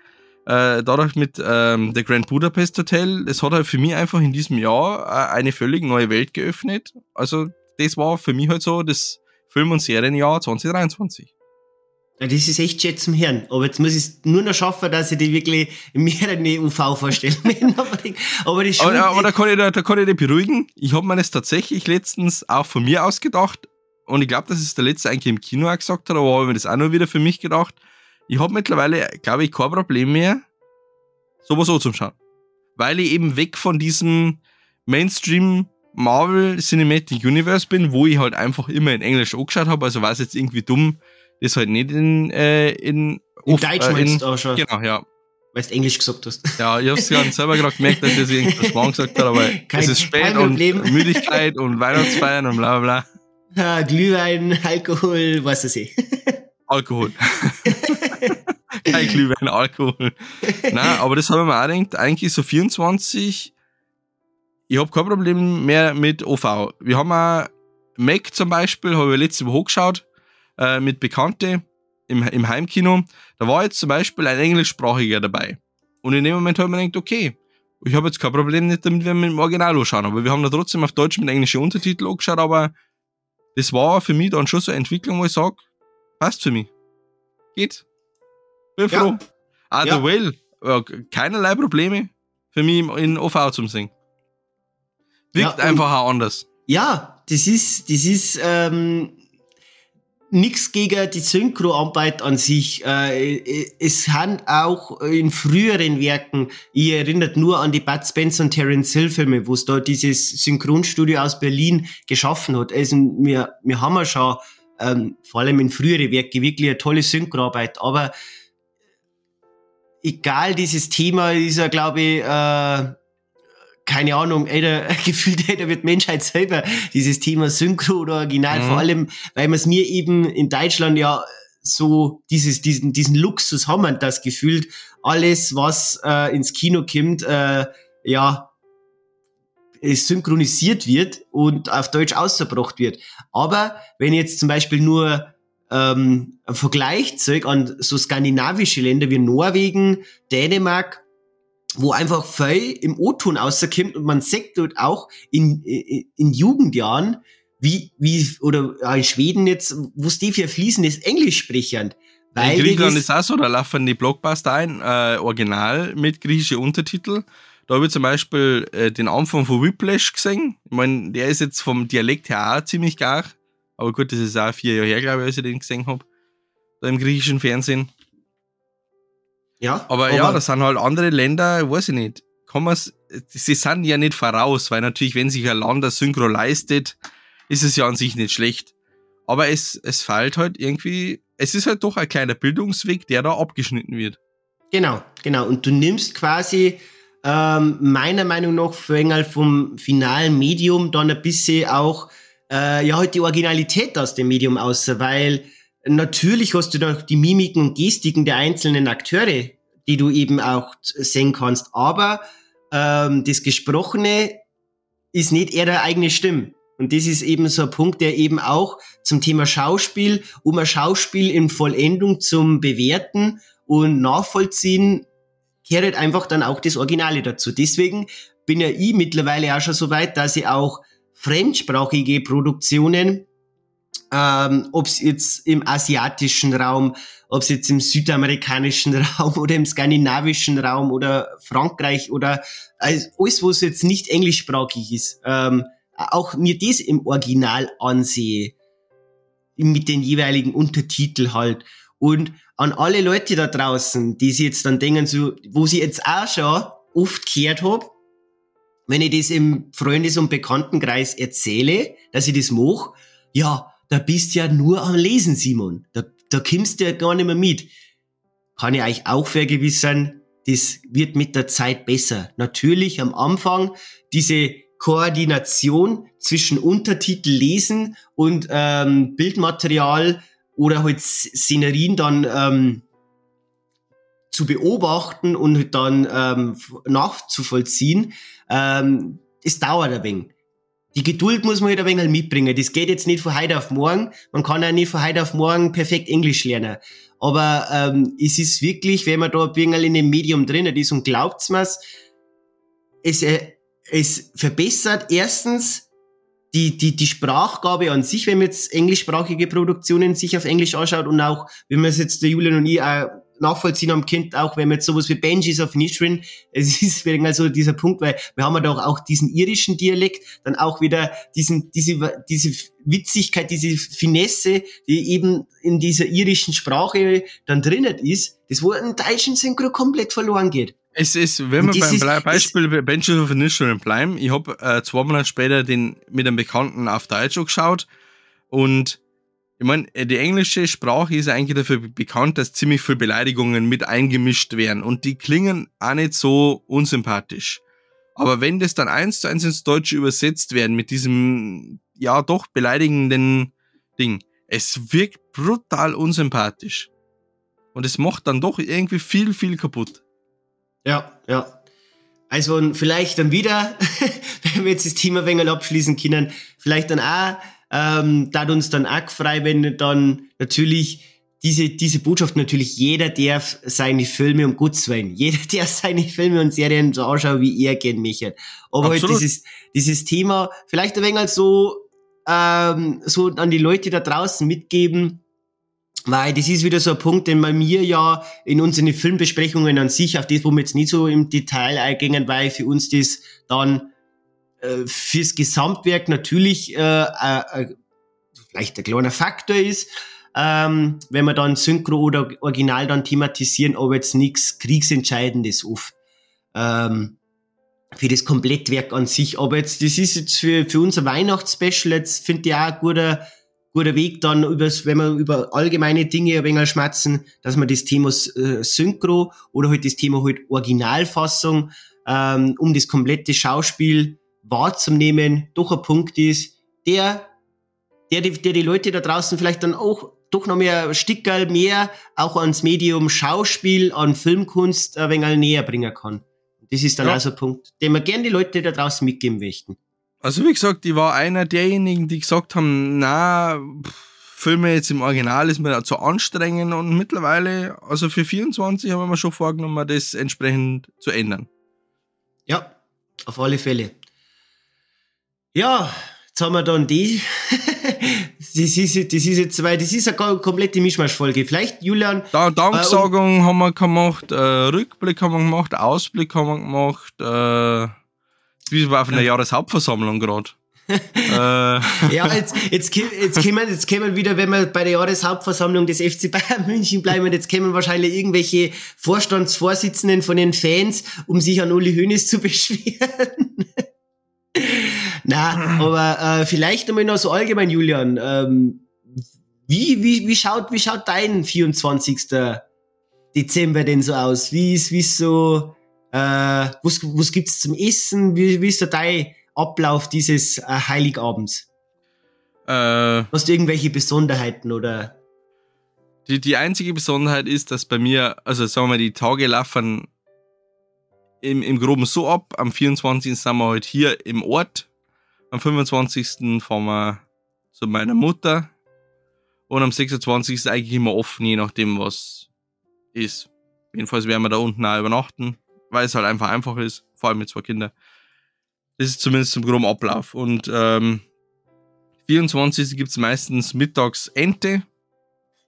Äh, dadurch mit ähm, The Grand Budapest Hotel, das hat halt für mich einfach in diesem Jahr äh, eine völlig neue Welt geöffnet. Also, das war für mich halt so das Film- und Serienjahr 2023. Ja, das ist echt schön zum Hirn. Aber jetzt muss ich es nur noch schaffen, dass ich die wirklich mehr eine UV vorstelle. aber, das aber, aber da, kann ich, da, da kann ich dich beruhigen. Ich habe mir das tatsächlich letztens auch von mir ausgedacht und ich glaube, das ist der letzte eigentlich im Kino auch gesagt hat, aber habe ich mir das auch nur wieder für mich gedacht. Ich habe mittlerweile, glaube ich, kein Problem mehr, sowas so zum Schauen. Weil ich eben weg von diesem Mainstream Marvel Cinematic Universe bin, wo ich halt einfach immer in Englisch angeschaut habe, also war es jetzt irgendwie dumm, das halt nicht in, äh, in, in oft, Deutsch äh, meinst du auch schon. Genau, ja. Weil du Englisch gesagt hast. Ja, ich hab's gerade selber gerade gemerkt, dass ich das irgendwas morgen gesagt habe, aber kein, es ist spät und Müdigkeit und Weihnachtsfeiern und bla bla bla. Ja, Glühwein, Alkohol, was weiß ich. Alkohol. Kein Glühwein, Alkohol. Nein, aber das habe ich mir auch gedacht, eigentlich so 24, ich habe kein Problem mehr mit OV. Wir haben auch Mac zum Beispiel, habe ich letzte Woche hochgeschaut, äh, mit Bekannte im, im Heimkino. Da war jetzt zum Beispiel ein englischsprachiger dabei. Und in dem Moment habe ich mir gedacht, okay, ich habe jetzt kein Problem nicht damit, wenn wir im Original anschauen. Aber wir haben da trotzdem auf Deutsch mit englischen Untertiteln angeschaut, aber das war für mich dann schon so eine Entwicklung, wo ich sage, passt für mich. Geht. Bin froh. Ja. Ah, ja. The Whale, keinerlei Probleme für mich in OV zum Singen. Wirkt ja, einfach auch anders. Ja, das ist, das ist ähm, nichts gegen die Synchroarbeit an sich. Äh, es haben auch in früheren Werken, ich erinnert nur an die Bud Spencer und Terence Hill Filme, wo es da dieses Synchronstudio aus Berlin geschaffen hat. Also wir, wir haben ja schon, ähm, vor allem in früheren Werken, wirklich eine tolle Synchroarbeit, aber egal, dieses Thema ist ja, glaube ich, äh, keine Ahnung, älter, gefühlt älter wird Menschheit selber dieses Thema Synchro oder Original, mhm. vor allem, weil man es mir eben in Deutschland ja so dieses, diesen, diesen Luxus haben wir das gefühlt. Alles, was äh, ins Kino kommt, äh, ja, synchronisiert wird und auf Deutsch ausgebracht wird. Aber wenn jetzt zum Beispiel nur ähm, ein Vergleich zeigt an so skandinavische Länder wie Norwegen, Dänemark, wo einfach viel im O-Ton rauskommt und man sieht dort auch in, in, in Jugendjahren, wie, wie, oder in Schweden jetzt, wo die für fließendes Englisch sprechen. Weil in Griechenland ist auch so, da laufen die Blockbuster ein, äh, original mit griechischen Untertitel. Da habe ich zum Beispiel äh, den Anfang von Whiplash gesehen. Ich meine, der ist jetzt vom Dialekt her auch ziemlich gar. Aber gut, das ist auch vier Jahre her, glaube ich, als ich den gesehen habe. Da im griechischen Fernsehen. Ja. Aber, aber ja, das sind halt andere Länder, weiß ich nicht. Kann man's, sie sind ja nicht voraus, weil natürlich, wenn sich ein Land das Synchro leistet, ist es ja an sich nicht schlecht. Aber es, es fällt halt irgendwie, es ist halt doch ein kleiner Bildungsweg, der da abgeschnitten wird. Genau, genau. Und du nimmst quasi ähm, meiner Meinung nach für vom finalen Medium dann ein bisschen auch äh, ja halt die Originalität aus dem Medium aus, weil natürlich hast du noch die Mimiken und Gestiken der einzelnen Akteure, die du eben auch sehen kannst, aber ähm, das Gesprochene ist nicht eher der eigene Stimme. Und das ist eben so ein Punkt, der eben auch zum Thema Schauspiel, um ein Schauspiel in Vollendung zum Bewerten und Nachvollziehen gehört einfach dann auch das Originale dazu. Deswegen bin ja ich mittlerweile auch schon so weit, dass ich auch fremdsprachige Produktionen, ähm, ob es jetzt im asiatischen Raum, ob es jetzt im südamerikanischen Raum oder im skandinavischen Raum oder Frankreich oder alles, wo es jetzt nicht englischsprachig ist, ähm, auch mir das im Original ansehe, mit den jeweiligen Untertitel halt. Und an alle Leute da draußen, die sich jetzt dann denken, so, wo sie jetzt auch schon oft gehört hab, wenn ich das im Freundes- und Bekanntenkreis erzähle, dass ich das mache, ja, da bist ja nur am Lesen, Simon. Da, da kommst du ja gar nicht mehr mit. Kann ich euch auch vergewissern, das wird mit der Zeit besser. Natürlich am Anfang diese Koordination zwischen Untertitel lesen und ähm, Bildmaterial oder halt Szenerien dann ähm, zu beobachten und halt dann ähm, nachzuvollziehen, ähm, es dauert ein wenig. Die Geduld muss man halt ein wenig mitbringen. Das geht jetzt nicht von heute auf morgen. Man kann auch nicht von heute auf morgen perfekt Englisch lernen. Aber ähm, es ist wirklich, wenn man da ein in dem Medium drin ist und glaubt's mir's, es, äh, es verbessert erstens die, die, die Sprachgabe an sich, wenn man jetzt englischsprachige Produktionen sich auf Englisch anschaut und auch, wenn man es jetzt der Julian und ich auch nachvollziehen am Kind, auch wenn man jetzt sowas wie Benjis of Nishrin, es ist wegen also dieser Punkt, weil wir haben ja doch auch diesen irischen Dialekt, dann auch wieder diesen, diese, diese Witzigkeit, diese Finesse, die eben in dieser irischen Sprache dann drinnen ist, das wo im deutschen Synchro komplett verloren geht. Es ist, wenn wir beim ist, Beispiel Benches of Initial bleiben, ich habe äh, zwei Monate später den mit einem Bekannten auf Deutsch geschaut und ich meine, die englische Sprache ist eigentlich dafür bekannt, dass ziemlich viele Beleidigungen mit eingemischt werden und die klingen auch nicht so unsympathisch. Aber wenn das dann eins zu eins ins Deutsche übersetzt werden mit diesem, ja, doch beleidigenden Ding, es wirkt brutal unsympathisch. Und es macht dann doch irgendwie viel, viel kaputt. Ja, ja. Also vielleicht dann wieder, wenn wir jetzt das Thema Wengel abschließen können, vielleicht dann auch, ähm, da uns dann auch frei, wenn dann natürlich diese, diese Botschaft natürlich, jeder darf seine Filme um Gottes Willen, jeder darf seine Filme und Serien so anschauen, wie er gern möchte. Aber halt dieses, dieses Thema vielleicht ein wenig so, ähm, so an die Leute da draußen mitgeben, weil das ist wieder so ein Punkt, den bei mir ja in unseren Filmbesprechungen an sich, auf das, wo wir jetzt nicht so im Detail eingehen, weil für uns das dann äh, fürs Gesamtwerk natürlich äh, äh, vielleicht ein kleiner Faktor ist, ähm, wenn wir dann Synchro oder Original dann thematisieren, aber jetzt nichts Kriegsentscheidendes oft. Ähm, für das Komplettwerk an sich. Aber jetzt, das ist jetzt für, für unser Weihnachtsspecial, jetzt finde ich auch ein guter, guter Weg dann, übers, wenn wir über allgemeine Dinge ein wenig schmatzen, dass man das Thema äh, Synchro oder halt das Thema halt Originalfassung, ähm, um das komplette Schauspiel wahrzunehmen, doch ein Punkt ist, der, der, die, der die Leute da draußen vielleicht dann auch doch noch mehr Stickerl mehr auch ans Medium Schauspiel, an Filmkunst ein wenig näher bringen kann. Das ist dann ja. also ein Punkt, den wir gerne die Leute da draußen mitgeben möchten. Also wie gesagt, ich war einer derjenigen, die gesagt haben, na, Filme jetzt im Original ist mir zu anstrengend und mittlerweile, also für 24 haben wir schon vorgenommen, das entsprechend zu ändern. Ja, auf alle Fälle. Ja, jetzt haben wir dann die. das, ist, das ist jetzt, weil das ist eine komplette Mischmaschfolge. Vielleicht, Julian. Da, Danksagung äh, haben wir gemacht, äh, Rückblick haben wir gemacht, Ausblick haben wir gemacht, äh, wie war auf einer ja. Jahreshauptversammlung gerade. äh. Ja, jetzt, jetzt, jetzt, kommen, jetzt kommen wieder, wenn wir bei der Jahreshauptversammlung des FC Bayern München bleiben, jetzt kommen wahrscheinlich irgendwelche Vorstandsvorsitzenden von den Fans, um sich an Uli Hoeneß zu beschweren. Na, aber äh, vielleicht einmal noch so allgemein, Julian. Ähm, wie, wie, wie, schaut, wie schaut dein 24. Dezember denn so aus? Wie ist, wie ist so, äh, was, was gibt's zum Essen? Wie, wie ist da dein Ablauf dieses äh, Heiligabends? Äh, Hast du irgendwelche Besonderheiten oder? Die, die einzige Besonderheit ist, dass bei mir, also sagen wir mal, die Tage laufen im, im Groben so ab. Am 24. sind wir halt hier im Ort am 25. fahren wir zu meiner Mutter. Und am 26. ist eigentlich immer offen, je nachdem, was ist. Jedenfalls werden wir da unten auch übernachten, weil es halt einfach einfach ist, vor allem mit zwei Kindern. Das ist zumindest zum groben Ablauf. Und ähm, 24. gibt es meistens mittags Ente,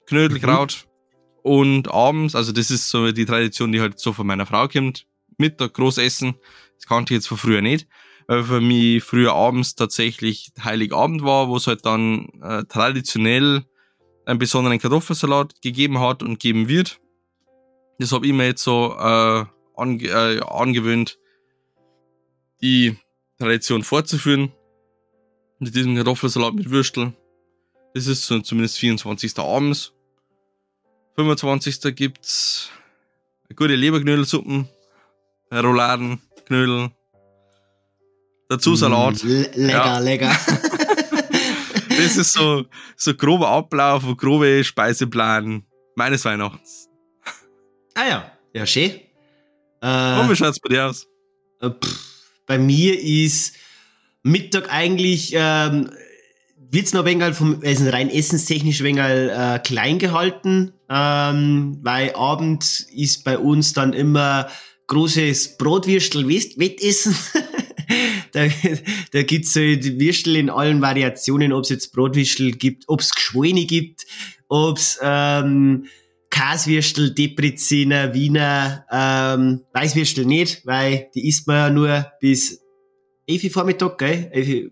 Knödelkraut mhm. und abends, also das ist so die Tradition, die halt so von meiner Frau kommt, Mittag groß essen. Das kannte ich jetzt von früher nicht weil für mich früher abends tatsächlich Heiligabend war, wo es halt dann äh, traditionell einen besonderen Kartoffelsalat gegeben hat und geben wird. Das habe ich mir jetzt so äh, ange äh, angewöhnt, die Tradition fortzuführen. Mit diesem Kartoffelsalat mit Würstel. Das ist so zumindest 24. abends. 25. gibt's gute Leberknödelsuppen, Rouladen, Knödel, Dazu Salat. Mm, lecker, ja. lecker. das ist so, so grober Ablauf und grobe Speiseplan meines Weihnachts. Ah ja, ja, schön. Äh, und wie schaut's bei dir aus? Äh, pff, bei mir ist Mittag eigentlich, ähm, wird's noch ein wenig vom, also rein essenstechnisch ein wenig äh, klein gehalten, ähm, weil Abend ist bei uns dann immer großes Brotwürstel Wettessen. da, da gibt's so die Würstel in allen Variationen, ob es jetzt Brotwürstel gibt, ob es Geschwoine gibt, ob es ähm, Kaswürstel, Depreziner, Wiener, ähm, Weißwürstel nicht, weil die isst man ja nur bis 11 Vormittag, gell? 11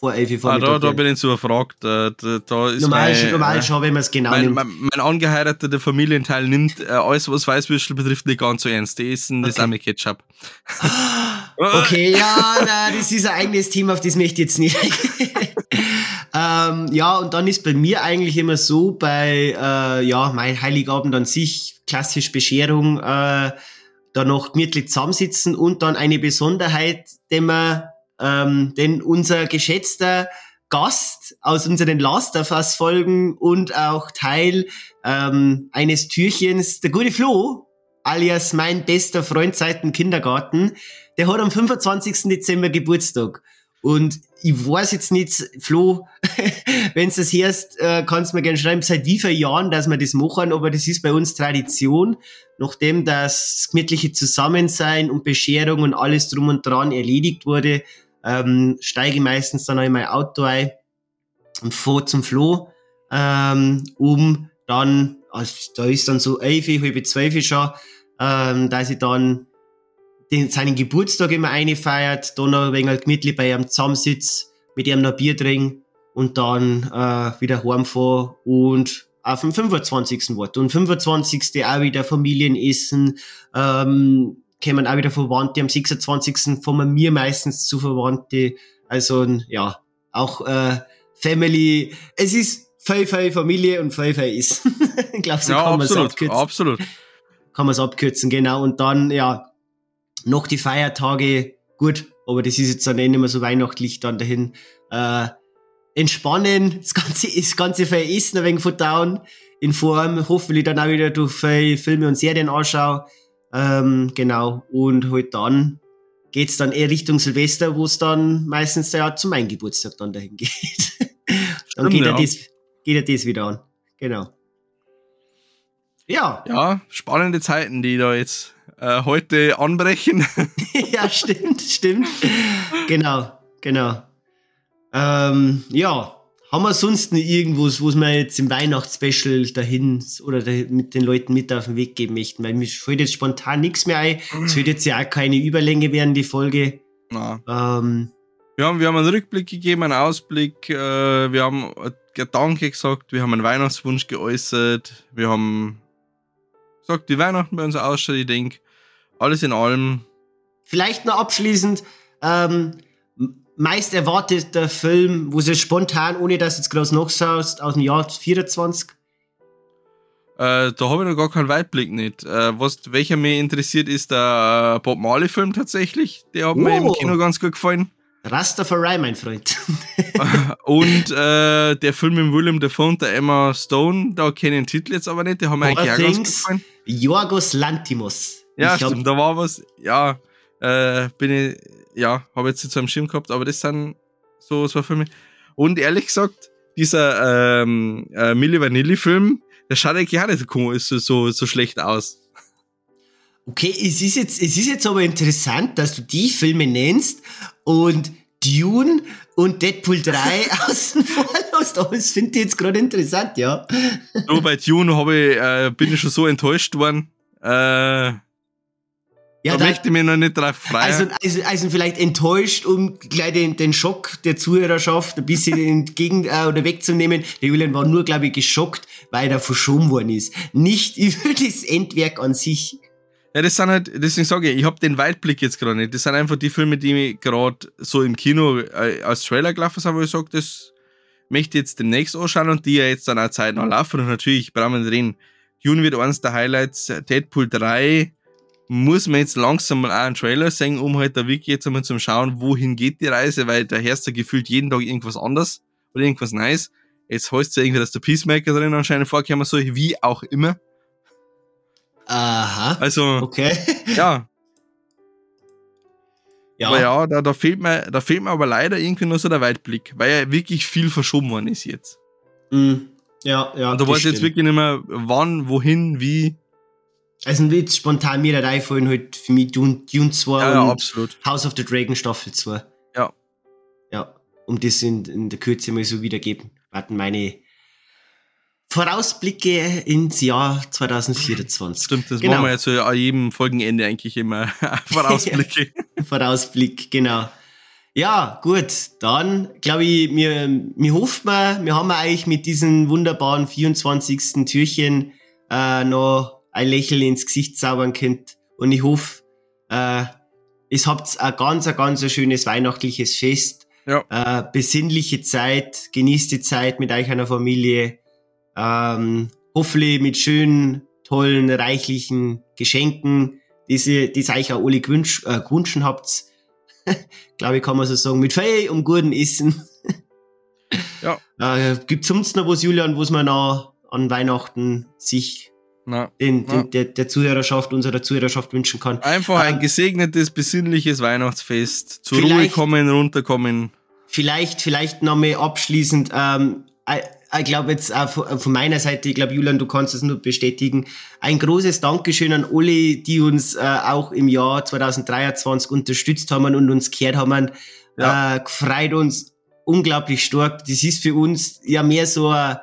vor 11 Vormittag. Ah, da, da bin ich so überfragt. Da, da ist normal, mein, normal äh, schon, wenn man es genau mein, nimmt. Mein, mein angeheirateter Familienteil nimmt äh, alles, was Weißwürstel betrifft, nicht ganz so ernst. Die essen okay. das auch mit Ketchup. Okay, ja, na, das ist ein eigenes Thema, auf das möchte ich jetzt nicht. ähm, ja, und dann ist bei mir eigentlich immer so, bei äh, ja, mein Heiligabend an sich, klassisch Bescherung, äh, da noch gemütlich zusammensitzen und dann eine Besonderheit, den wir, ähm, denn unser geschätzter Gast aus unseren Last of Us Folgen und auch Teil ähm, eines Türchens, der gute Flo, alias mein bester Freund seit dem Kindergarten, der hat am 25. Dezember Geburtstag. Und ich weiß jetzt nicht, Flo, wenn du das hörst, äh, kannst du mir gerne schreiben, seit wie vielen Jahren, dass wir das machen, aber das ist bei uns Tradition, nachdem das gemütliche Zusammensein und Bescherung und alles drum und dran erledigt wurde, ähm, steige ich meistens dann in mein Auto ein und fahre zum Flo, ähm, um dann, also da ist dann so elf, halb zwölf schon, ähm, dass ich dann den, seinen Geburtstag immer einfeiert, da noch ein wenig gemütlich bei ihm zusammensitzt, mit ihm noch Bier trinkt und dann äh, wieder heimfahren und auf dem 25. Wort. Und 25. auch wieder Familienessen, ähm, kommen auch wieder Verwandte, am 26. kommen wir meistens zu Verwandte. Also ja, auch äh, Family. Es ist viel, viel Familie und viel, viel Essen. ich glaube, so ja, kann man es abkürzen. Absolut. Kann man es abkürzen, genau. Und dann, ja, noch die Feiertage, gut, aber das ist jetzt dann eh nicht mehr so weihnachtlich dann dahin. Äh, entspannen, das Ganze, das Ganze veressen, ein wenig verdauen, in Form, hoffentlich dann auch wieder durch Filme und Serien anschauen. Ähm, genau. Und halt dann geht's dann eher Richtung Silvester, wo es dann meistens ja zu meinem Geburtstag dann dahin geht. dann Stimmt, geht, ja. das, geht er das wieder an. Genau. Ja. Ja, spannende Zeiten, die da jetzt äh, heute anbrechen. ja, stimmt, stimmt. Genau, genau. Ähm, ja, haben wir sonst noch irgendwas, was wir jetzt im Weihnachtsspecial dahin oder da mit den Leuten mit auf den Weg geben möchten? Weil mir fällt jetzt spontan nichts mehr ein. Es wird jetzt ja auch keine Überlänge werden, die Folge. Ähm, wir, haben, wir haben einen Rückblick gegeben, einen Ausblick, äh, wir haben Gedanke gesagt, wir haben einen Weihnachtswunsch geäußert, wir haben gesagt, wie Weihnachten bei uns ausschaut, ich denke, alles in allem. Vielleicht noch abschließend, ähm, meist erwarteter Film, wo sie spontan, ohne dass du jetzt groß nachschaust, aus dem Jahr 24? Äh, da habe ich noch gar keinen Weitblick nicht. Äh, was, welcher mir interessiert, ist der äh, Bob Marley-Film tatsächlich. Der hat oh. mir im oh. Kino ganz gut gefallen. Rastafari, mein Freund. und äh, der Film mit William Dafoe und der Emma Stone, da kenne ich den Titel jetzt aber nicht, der hat mir eigentlich auch ganz gut gefallen. Jorgos Lantimos. Ja, ich stimmt, da war was, ja, äh, bin ich, ja, habe jetzt nicht so am Schirm gehabt, aber das sind so, so Filme. Und ehrlich gesagt, dieser ähm, äh, Milli Vanilli-Film, der schaut eigentlich auch nicht so, so, so schlecht aus. Okay, es ist, jetzt, es ist jetzt aber interessant, dass du die Filme nennst und Dune und Deadpool 3 außen vor lässt. Aber das finde ich jetzt gerade interessant, ja. So, bei Dune ich, äh, bin ich schon so enttäuscht worden. Äh, ja, da, möchte ich mich noch nicht drauf freuen. Also, also, also vielleicht enttäuscht, um gleich den, den Schock der Zuhörerschaft ein bisschen entgegen äh, oder wegzunehmen. Der Julian war nur, glaube ich, geschockt, weil er verschoben worden ist. Nicht über das Endwerk an sich. Ja, das sind halt, deswegen sage ich, ich habe den Weitblick jetzt gerade nicht. Das sind einfach die Filme, die mir gerade so im Kino äh, als Trailer gelaufen sind, wo ich sage, das möchte ich jetzt demnächst anschauen und die ja jetzt dann auch Zeit noch laufen. Und natürlich brauchen wir drin. Dune wird eines der Highlights. Deadpool 3 muss man jetzt langsam mal auch einen Trailer sehen, um halt da wirklich jetzt einmal zum Schauen, wohin geht die Reise, weil da herrscht ja gefühlt jeden Tag irgendwas anderes oder irgendwas Neues. Jetzt heißt es ja irgendwie, dass der Peacemaker drin anscheinend vorkommen soll, wie auch immer. Aha. Also, okay. ja. Ja. Aber ja, da, da, fehlt mir, da fehlt mir aber leider irgendwie nur so der Weitblick, weil ja wirklich viel verschoben worden ist jetzt. Mm. Ja, ja. Und da weiß ich jetzt wirklich nicht mehr, wann, wohin, wie. Also wird spontan mir der einfallen halt für mich Dune, Dune 2 ja, ja, absolut. House of the Dragon Staffel 2. Ja. Ja, um das in, in der Kürze mal so wiedergeben. Warten meine Vorausblicke ins Jahr 2024. Stimmt, das genau. machen wir jetzt an jedem Folgenende eigentlich immer. Vorausblicke. Vorausblick, genau. Ja, gut, dann glaube ich, mir, mir hofft man, wir haben eigentlich mit diesem wunderbaren 24. Türchen äh, noch ein Lächeln ins Gesicht zaubern könnt. Und ich hoffe, äh, es habt ein ganz, ein ganz ein schönes weihnachtliches Fest. Ja. Äh, besinnliche Zeit, genießt die Zeit mit euch einer Familie. Ähm, hoffentlich mit schönen, tollen, reichlichen Geschenken, die ihr, euch auch alle gewünsch, äh, gewünscht habt. Glaube ich, kann man so sagen, mit Feier und guten Essen. ja. Äh, Gibt es sonst noch was, Julian, was man noch an Weihnachten sich na, den, na. Den, der, der Zuhörerschaft, unserer Zuhörerschaft wünschen kann. Einfach ein ähm, gesegnetes, besinnliches Weihnachtsfest. Zur Ruhe kommen, runterkommen. Vielleicht, vielleicht nochmal abschließend, ähm, ich glaube jetzt auch von meiner Seite, ich glaube, Julian, du kannst es nur bestätigen. Ein großes Dankeschön an alle, die uns äh, auch im Jahr 2023 unterstützt haben und uns gehört haben. Ja. Äh, gefreut uns unglaublich stark. Das ist für uns ja mehr so ein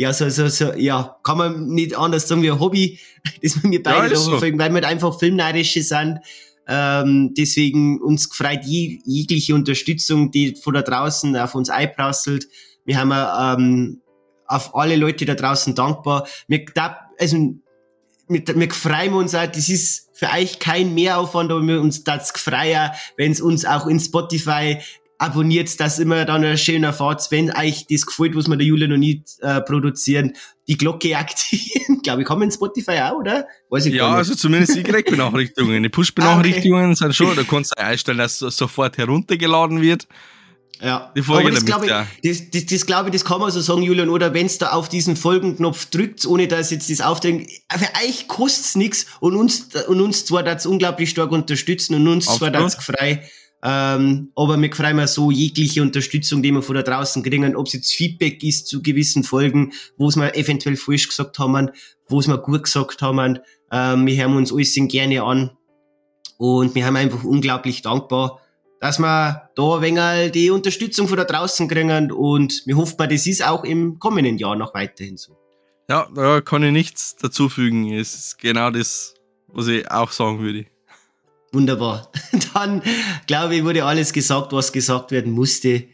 ja, so, so, so, ja, kann man nicht anders sagen wie ein Hobby, das wir beide ja, so. verfolgen, weil wir einfach Filmneidische sind. Ähm, deswegen uns gefreut je, jegliche Unterstützung, die von da draußen auf uns einprasselt. Wir haben ähm, auf alle Leute da draußen dankbar. Wir, also, wir, wir freuen uns auch, das ist für euch kein Mehraufwand, aber wir uns das freuen, wenn es uns auch in Spotify abonniert, dass immer dann ein schöner Fahrt, wenn euch das gefällt, was wir der Julia noch nicht äh, produzieren, die Glocke aktivieren. Glaube ich, kommen in Spotify auch, oder? Weiß ich ja, also zumindest die Direktbenachrichtigungen. Die Push-Benachrichtigungen ah, okay. sind schon, da kannst du einstellen, dass sofort heruntergeladen wird. Ja, Die Folge aber das glaube ich, das, das, das, glaube ich, das kann man so sagen, Julian, oder wenn's da auf diesen Folgenknopf drückt, ohne dass jetzt das aufdrängt, für euch kostet's nix und uns, und uns zwar das unglaublich stark unterstützen und uns zwar Absolut. das frei, ähm, aber mir freuen wir so jegliche Unterstützung, die wir von da draußen kriegen, ob es jetzt Feedback ist zu gewissen Folgen, wo es wir eventuell falsch gesagt haben, wo es wir gut gesagt haben, ähm, wir hören uns alles gerne an und wir haben einfach unglaublich dankbar, dass wir da ein wenig die Unterstützung von da draußen kriegen und wir hoffen, das ist auch im kommenden Jahr noch weiterhin so. Ja, da kann ich nichts dazufügen. Es ist genau das, was ich auch sagen würde. Wunderbar. Dann, glaube ich, wurde alles gesagt, was gesagt werden musste.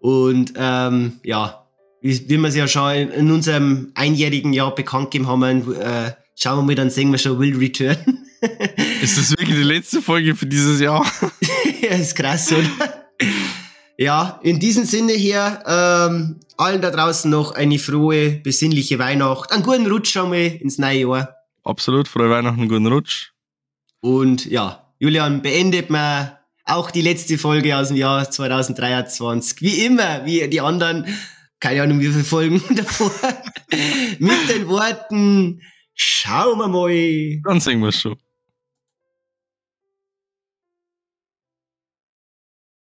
Und ähm, ja, wie, wie wir es ja schon in, in unserem einjährigen Jahr bekannt gegeben haben, äh, schauen wir mal, dann sehen wir schon Will Return. Ist das wirklich die letzte Folge für dieses Jahr? ja, ist krass, oder? Ja, in diesem Sinne hier, ähm, allen da draußen noch eine frohe, besinnliche Weihnacht. Einen guten Rutsch schon mal ins neue Jahr. Absolut, frohe Weihnachten, guten Rutsch. Und ja, Julian, beendet man auch die letzte Folge aus dem Jahr 2023. Wie immer, wie die anderen, keine Ahnung, wie viele Folgen davor, mit den Worten, schauen wir mal. Dann sehen wir schon.